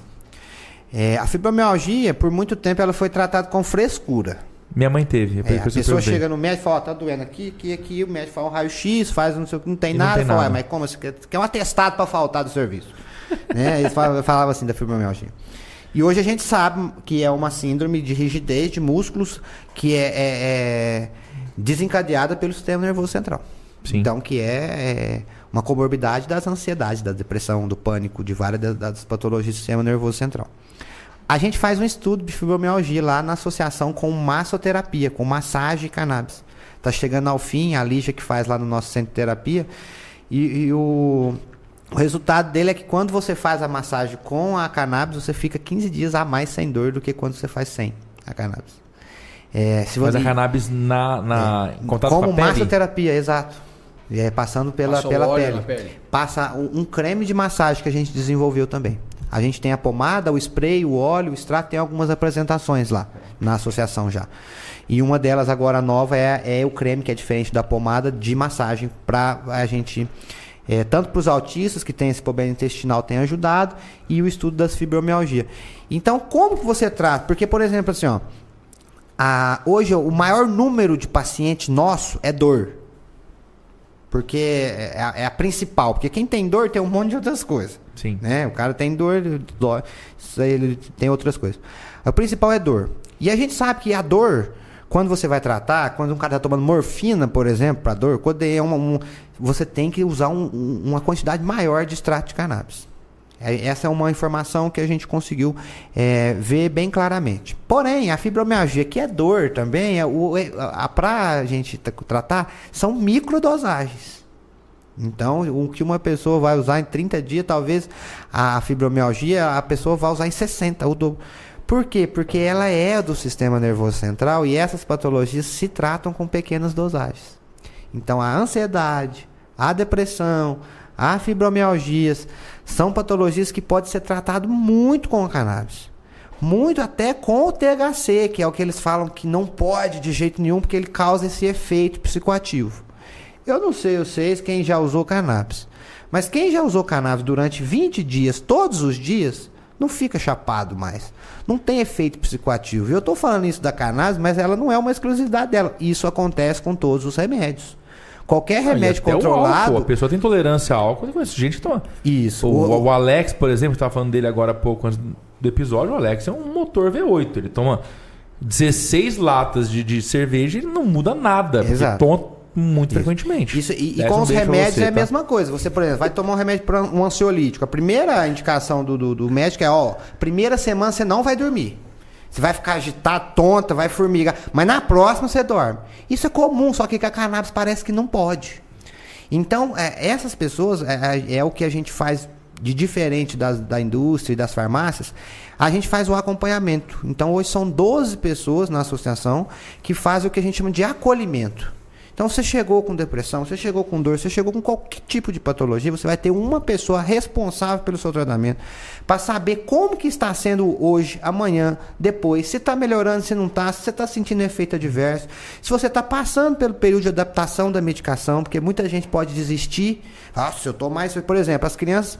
É, a fibromialgia, por muito tempo, ela foi tratada com frescura. Minha mãe teve. é É, a pessoa chega no médico e fala, ó, tá doendo aqui, aqui, aqui, o médico fala um raio-x, faz não sei o que, não tem E não nada. tem fala, nada. "Ué, mas como? Você quer, quer um atestado para faltar do serviço? né? Eles falavam falava assim da fibromialgia. E hoje a gente sabe que é uma síndrome de rigidez de músculos que é, é- é desencadeada pelo sistema nervoso central. Sim. Então, que é, é uma comorbidade das ansiedades, da depressão, do pânico, de várias das, das patologias do sistema nervoso central. A gente faz um estudo de fibromialgia lá na associação com massoterapia, com massagem e cannabis. Tá chegando ao fim, a Lígia que faz lá no nosso centro de terapia. E, e o, o resultado dele é que quando você faz a massagem com a cannabis, você fica 15 dias a mais sem dor do que quando você faz sem a cannabis. É, se Mas você- a cannabis na, na em contato como com a pele? massoterapia, exato. É, passando pela, Passa pela óleo pele. na pele. Passa um, um creme de massagem que a gente desenvolveu também. A gente tem a pomada, o spray, o óleo, o extrato, tem algumas apresentações lá na associação já. E uma delas agora nova é, é o creme, que é diferente da pomada, de massagem, para a gente, é, tanto para os autistas que têm esse problema intestinal, tem ajudado, e o estudo das fibromialgia. Então, como que você trata? Porque, por exemplo, assim, ó, a- hoje o maior número de paciente nosso é dor. Porque é a, é a principal. Porque quem tem dor tem um monte de outras coisas. Sim. Né? O cara tem dor, dói, ele tem outras coisas. O principal é dor. E a gente sabe que a dor, quando você vai tratar, quando um cara está tomando morfina, por exemplo, para dor, quando é uma, um- você tem que usar um- uma quantidade maior de extrato de cannabis. É, Essa é uma informação que a gente conseguiu é, ver bem claramente. Porém, a fibromialgia, que é dor também, é, o, é, a, para a gente tra- tratar, são microdosagens. Então, o que uma pessoa vai usar em 30 dias, talvez a fibromialgia, a pessoa vai usar em 60, o dobro. Por quê? Porque ela é do sistema nervoso central e essas patologias se tratam com pequenas dosagens. Então, a ansiedade, a depressão, a fibromialgias são patologias que podem ser tratado muito com a cannabis. Muito até com o THC, que é o que eles falam que não pode de jeito nenhum, porque ele causa esse efeito psicoativo. Eu não sei vocês quem já usou cannabis, Mas quem já usou cannabis durante 20 dias, todos os dias, não fica chapado mais. Não tem efeito psicoativo. Eu estou falando isso da cannabis, mas ela não é uma exclusividade dela. Isso acontece com todos os remédios. Qualquer remédio Ah, e até o controlado. álcool, a pessoa tem intolerância ao álcool. Eu conheço gente que toma. Isso. O, O- o Alex, por exemplo, estava falando dele agora há pouco antes do episódio. O Alex é um motor V8. Ele toma 16 latas de, de cerveja e não muda nada. Porque Exato. toma muito Isso. frequentemente. Isso, e, e com um os remédios você, é a tá? mesma coisa. Você, por exemplo, vai tomar um remédio para um ansiolítico. A primeira indicação do, do, do médico é, ó, primeira semana você não vai dormir. Você vai ficar agitado, tonta, vai formigar. Mas na próxima você dorme. Isso é comum, só que com a cannabis parece que não pode. Então, é, essas pessoas, é, é- é o que a gente faz de diferente das, da indústria e das farmácias, a gente faz o acompanhamento. Então, hoje são 12 pessoas na associação que fazem o que a gente chama de acolhimento. Então, você chegou com depressão, você chegou com dor, você chegou com qualquer tipo de patologia, você vai ter uma pessoa responsável pelo seu tratamento para saber como que está sendo hoje, amanhã, depois, se está melhorando, se não está, se você está sentindo efeito adverso, se você está passando pelo período de adaptação da medicação, porque muita gente pode desistir. Nossa, eu estou mais. Por exemplo, as crianças,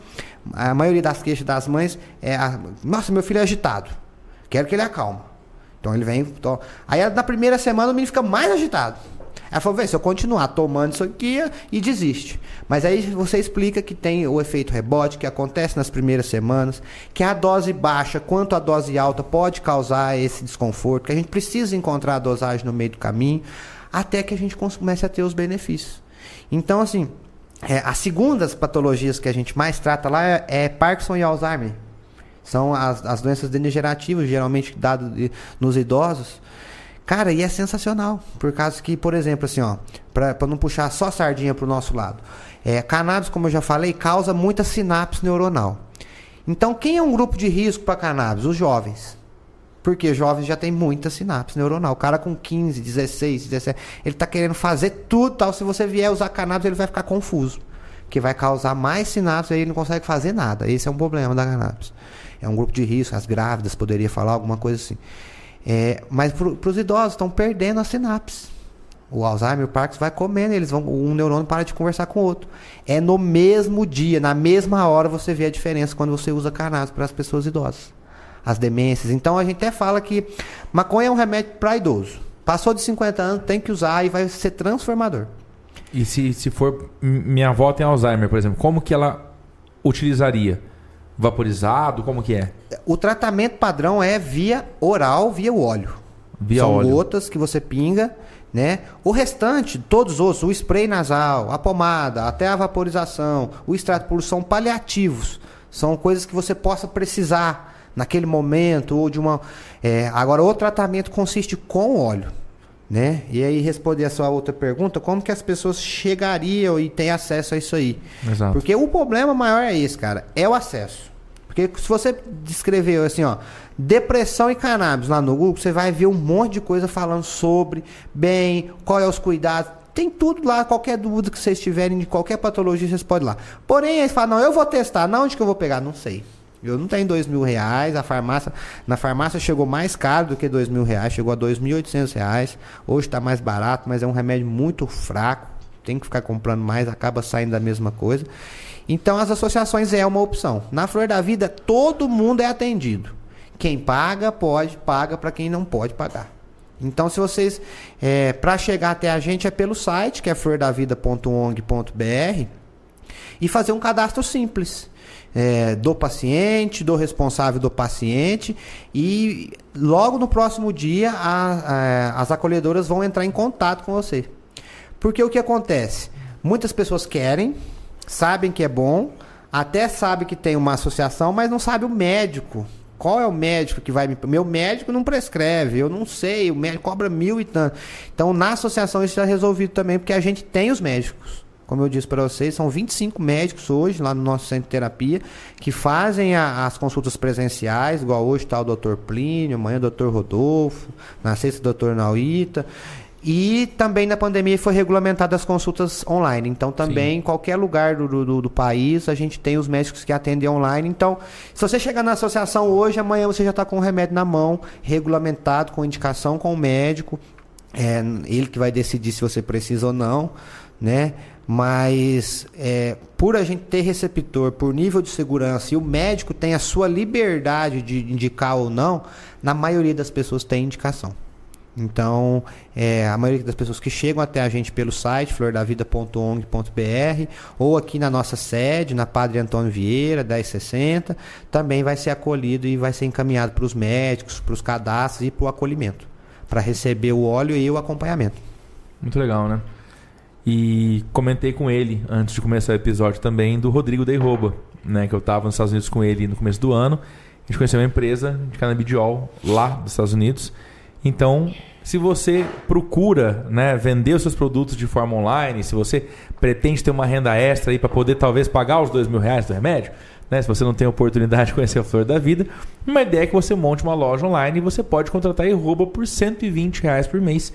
a maioria das queixas das mães é: a, nossa, meu filho é agitado, quero que ele acalme. Então ele vem. to- Aí na primeira semana o menino fica mais agitado. Ela falou, vê, se eu continuar tomando isso aqui e desiste. Mas aí você explica que tem o efeito rebote que acontece nas primeiras semanas, que a dose baixa quanto a dose alta pode causar esse desconforto, que a gente precisa encontrar a dosagem no meio do caminho, até que a gente comece a ter os benefícios. Então, assim, é, as segundas patologias que a gente mais trata lá é, é Parkinson e Alzheimer. São as, as doenças degenerativas, geralmente dadas nos idosos. Cara, e é sensacional. Por causa que, por exemplo, assim, ó, pra não puxar só sardinha pro nosso lado. É, cannabis, como eu já falei, causa muita sinapse neuronal. Então, quem é um grupo de risco para cannabis? Os jovens. Porque jovens já tem muita sinapse neuronal. O cara com 15, 16, 17, ele tá querendo fazer tudo tal. Se você vier usar cannabis, ele vai ficar confuso. Que vai causar mais sinapse e ele não consegue fazer nada. Esse é um problema da cannabis. É um grupo de risco, as grávidas poderia falar alguma coisa assim. É, mas para os idosos estão perdendo a sinapse. O Alzheimer, o Parkinson vai comendo, eles vão, um neurônio para de conversar com o outro. É no mesmo dia, na mesma hora você vê a diferença quando você usa cannabis para as pessoas idosas. As demências. Então a gente até fala que maconha é um remédio para idoso. Passou de 50 anos, tem que usar e vai ser transformador. E se, se for. Minha avó tem Alzheimer, por exemplo, como que ela utilizaria? Vaporizado? Como que é? O tratamento padrão é via oral, via o óleo. Via São óleo. gotas que você pinga, né? O restante, todos os outros, o spray nasal, a pomada, até a vaporização, o extrato puro são paliativos. São coisas que você possa precisar naquele momento ou de uma. é, agora, o tratamento consiste com óleo. Né? E aí, responder a sua outra pergunta, como que as pessoas chegariam e têm acesso a isso aí? Exato. Porque o problema maior é esse, cara, é o acesso. Porque se você descrever assim, ó, depressão e cannabis lá no Google, você vai ver um monte de coisa falando sobre, bem, qual é os cuidados. Tem tudo lá, qualquer dúvida que vocês tiverem de qualquer patologia, vocês podem ir lá. Porém, aí fala, não, eu vou testar, não, onde que eu vou pegar? Não sei. Eu não tenho dois mil reais, a farmácia, na farmácia chegou mais caro do que dois mil reais, chegou a dois mil oitocentos reais. Hoje está mais barato, mas é um remédio muito fraco. Tem que ficar comprando mais, acaba saindo da mesma coisa. Então as associações é uma opção. Na Flor da Vida, todo mundo é atendido. Quem paga, pode, paga para quem não pode pagar. Então, se vocês. para chegar até a gente é pelo site, que é flordavida.ong.br, e fazer um cadastro simples. É, do paciente, do responsável do paciente, e logo no próximo dia a- a- as acolhedoras vão entrar em contato com você. Porque o que acontece? Muitas pessoas querem, sabem que é bom, até sabem que tem uma associação, mas não sabe o médico. Qual é o médico que vai me. Meu médico não prescreve, eu não sei, o médico cobra mil e tanto. Então, na associação, isso já é resolvido também, porque a gente tem os médicos. Como eu disse para vocês, são 25 médicos hoje lá no nosso centro de terapia que fazem a- as consultas presenciais, igual hoje está o Dr. Plínio, amanhã o Dr. Rodolfo, na sexta o Dr. Nauíta. E também na pandemia foi regulamentada as consultas online. Então também em qualquer lugar do, do, do país a gente tem os médicos que atendem online. Então, se você chegar na associação hoje, amanhã você já está com o remédio na mão, regulamentado, com indicação com o médico. É ele que vai decidir se você precisa ou não, né? Mas é, por a gente ter receptor, por nível de segurança, e o médico tem a sua liberdade de indicar ou não, na maioria das pessoas tem indicação. Então, é, a maioria das pessoas que chegam até a gente pelo site flordavida.ong.br ou aqui na nossa sede, na Padre Antônio Vieira, 1060, também vai ser acolhido e vai ser encaminhado para os médicos, para os cadastros e para o acolhimento, para receber o óleo e o acompanhamento. Muito legal, né? E comentei com ele, antes de começar o episódio também, do Rodrigo Deiroba, né? Que eu estava nos Estados Unidos com ele no começo do ano. A gente conheceu uma empresa de canabidiol lá dos Estados Unidos então, se você procura né, vender os seus produtos de forma online, se você pretende ter uma renda extra aí para poder talvez pagar os dois mil reais do remédio, né, se você não tem oportunidade de conhecer a flor da vida, uma ideia é que você monte uma loja online e você pode contratar e rouba por 120 reais por mês.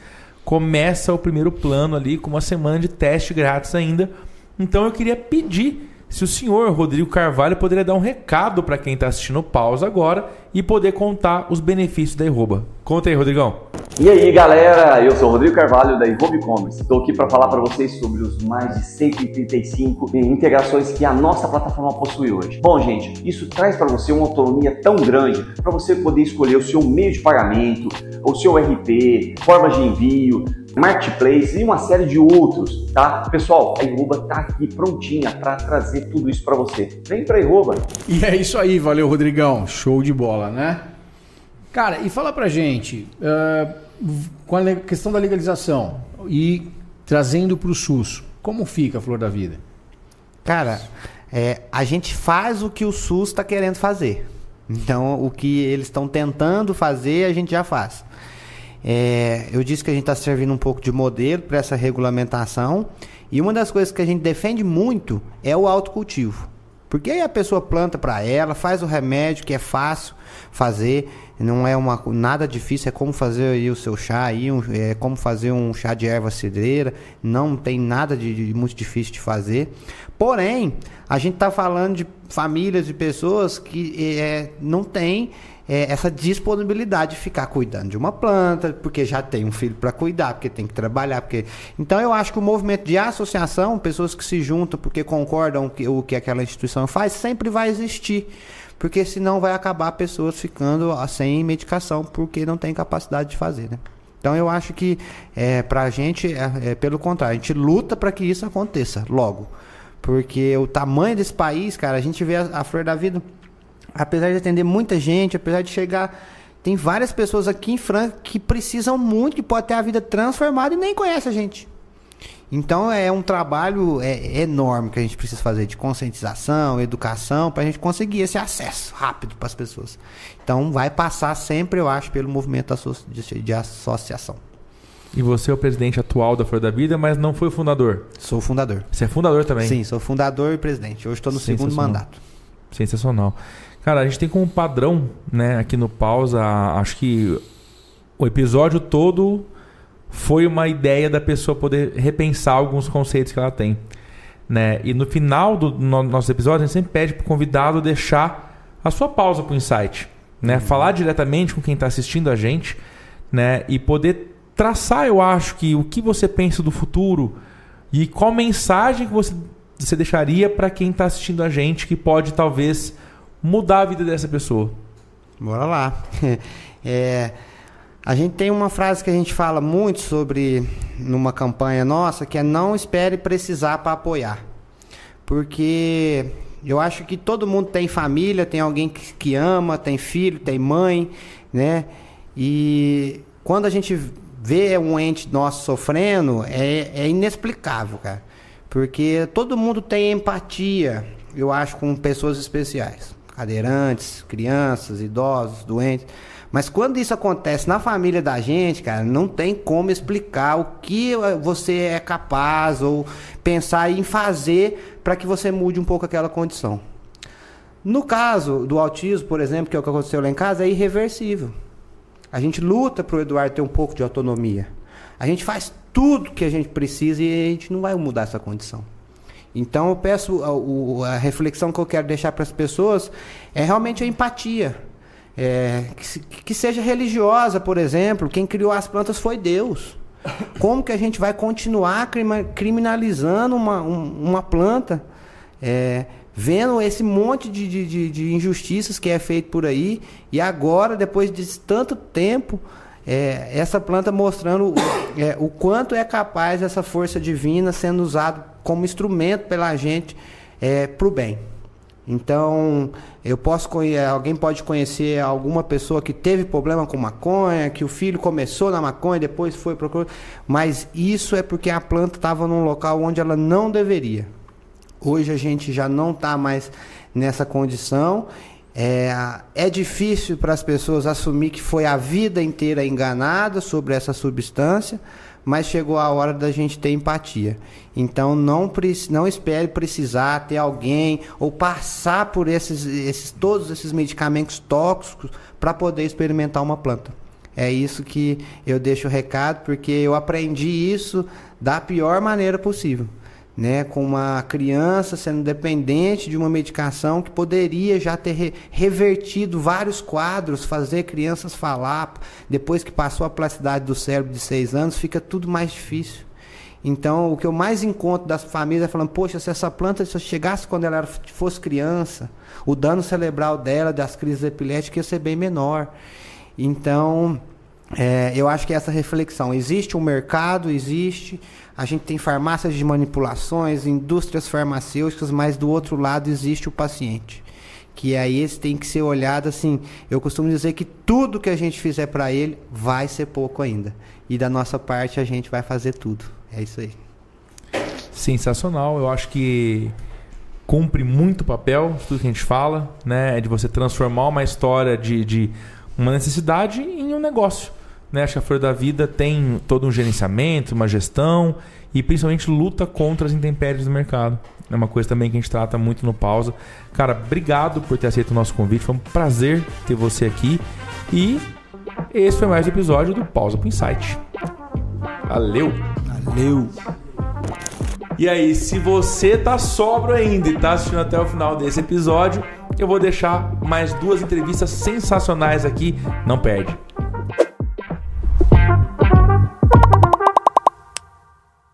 Começa o primeiro plano ali com uma semana de teste grátis ainda. Então eu queria pedir se o senhor Rodrigo Carvalho poderia dar um recado para quem está assistindo pausa agora e poder contar os benefícios da Iroba. Conta aí, Rodrigão. E aí, galera, eu sou o Rodrigo Carvalho da Iroba E-Commerce. Estou aqui para falar para vocês sobre os mais de 135 integrações que a nossa plataforma possui hoje. Bom, gente, isso traz para você uma autonomia tão grande para você poder escolher o seu meio de pagamento, o seu RP, formas de envio, Marketplace e uma série de outros, tá? Pessoal, a Iruba tá aqui prontinha para trazer tudo isso para você. Vem para Iruba. E é isso aí, valeu Rodrigão, show de bola, né? Cara, e fala pra gente, uh, com a questão da legalização e trazendo para o SUS, como fica a Flor da Vida? Cara, é, a gente faz o que o SUS está querendo fazer. Então, o que eles estão tentando fazer, a gente já faz. É, eu disse que a gente está servindo um pouco de modelo para essa regulamentação. E uma das coisas que a gente defende muito é o autocultivo. Porque aí a pessoa planta para ela, faz o remédio, que é fácil fazer, não é uma, nada difícil, é como fazer aí o seu chá, aí, um, é como fazer um chá de erva cidreira, não tem nada de, de muito difícil de fazer. Porém, a gente está falando de famílias, de pessoas que é, não têm é, essa disponibilidade de ficar cuidando de uma planta, porque já tem um filho para cuidar, porque tem que trabalhar. Porque... Então eu acho que o movimento de associação, pessoas que se juntam porque concordam que o que aquela instituição faz, sempre vai existir. Porque senão vai acabar pessoas ficando sem medicação porque não tem capacidade de fazer, né? Então eu acho que é, para a gente, é, é, pelo contrário, a gente luta para que isso aconteça logo. Porque o tamanho desse país, cara, a gente vê a, a Flor da Vida apesar de atender muita gente, apesar de chegar. Tem várias pessoas aqui em Franca que precisam muito, que pode ter a vida transformada e nem conhece a gente. Então é um trabalho é, enorme que a gente precisa fazer de conscientização, educação, para a gente conseguir esse acesso rápido para as pessoas. Então vai passar sempre, eu acho, pelo movimento de associação. E você é o presidente atual da Flor da Vida, mas não foi o fundador? Sou fundador. Você é fundador também? Sim, sou fundador e presidente. Hoje estou no segundo mandato. Sensacional. Cara, a gente tem como padrão, né, aqui no Pausa, acho que o episódio todo foi uma ideia da pessoa poder repensar alguns conceitos que ela tem. Né? E no final do no, nosso episódio, a gente sempre pede para o convidado deixar a sua pausa para o insight. Né? Uhum. Falar diretamente com quem está assistindo a gente né? e poder traçar, eu acho, que o que você pensa do futuro e qual mensagem que você, você deixaria para quem está assistindo a gente que pode talvez mudar a vida dessa pessoa? Bora lá. É, a gente tem uma frase que a gente fala muito sobre numa campanha nossa, que é não espere precisar para apoiar. Porque eu acho que todo mundo tem família, tem alguém que, que ama, tem filho, tem mãe, né? E quando a gente vê um ente nosso sofrendo, é, é inexplicável, cara. Porque todo mundo tem empatia, eu acho, com pessoas especiais cadeirantes, crianças, idosos, doentes. Mas quando isso acontece na família da gente, cara, não tem como explicar o que você é capaz ou pensar em fazer para que você mude um pouco aquela condição. No caso do autismo, por exemplo, que é o que aconteceu lá em casa, é irreversível. A gente luta para o Eduardo ter um pouco de autonomia. A gente faz tudo que a gente precisa e a gente não vai mudar essa condição. Então eu peço a, a reflexão que eu quero deixar para as pessoas é realmente a empatia. É, que, que, seja religiosa, por exemplo. Quem criou as plantas foi Deus. Como que a gente vai continuar criminalizando uma, um- uma planta? É, vendo esse monte de, de- de injustiças que é feito por aí, e agora, depois de tanto tempo, é, essa planta mostrando o- é, o quanto é capaz essa força divina sendo usado como instrumento pela gente para o bem. Então, eu posso alguém pode conhecer alguma pessoa que teve problema com maconha, que o filho começou na maconha, depois foi procurar, mas isso é porque a planta estava num local onde ela não deveria. Hoje a gente já não está mais nessa condição. É, é difícil para as pessoas assumir que foi a vida inteira enganada sobre essa substância, mas chegou a hora da gente ter empatia. Então não, não espere precisar ter alguém ou passar por esses, esses todos esses medicamentos tóxicos para poder experimentar uma planta. É isso que eu deixo o recado, porque eu aprendi isso da pior maneira possível. Né, com uma criança sendo dependente de uma medicação que poderia já ter re- revertido vários quadros, fazer crianças falar. Depois que passou a plasticidade do cérebro de seis anos, fica tudo mais difícil. Então, o que eu mais encontro das famílias é falando, poxa, se essa planta se chegasse quando ela era- fosse criança, o dano cerebral dela, das crises epiléticas, ia ser bem menor. Então, é, eu acho que essa reflexão. Existe um mercado, existe. A gente tem farmácias de manipulações, indústrias farmacêuticas, mas do outro lado existe o paciente. Que aí esse tem que ser olhado assim. Eu costumo dizer que tudo que a gente fizer para ele vai ser pouco ainda. E da nossa parte a gente vai fazer tudo. É isso aí. Sensacional. Eu acho que cumpre muito papel tudo que a gente fala, né? É de você transformar uma história de, de uma necessidade em um negócio. Né? Acho que a Flor da Vida tem todo um gerenciamento, uma gestão e principalmente luta contra as intempéries do mercado. É uma coisa também que a gente trata muito no pausa. Cara, obrigado por ter aceito o nosso convite. Foi um prazer ter você aqui. E esse foi mais um episódio do Pausa pro Insight. Valeu! Valeu. E aí, se você tá sobro ainda e tá assistindo até o final desse episódio, eu vou deixar mais duas entrevistas sensacionais aqui. Não perde.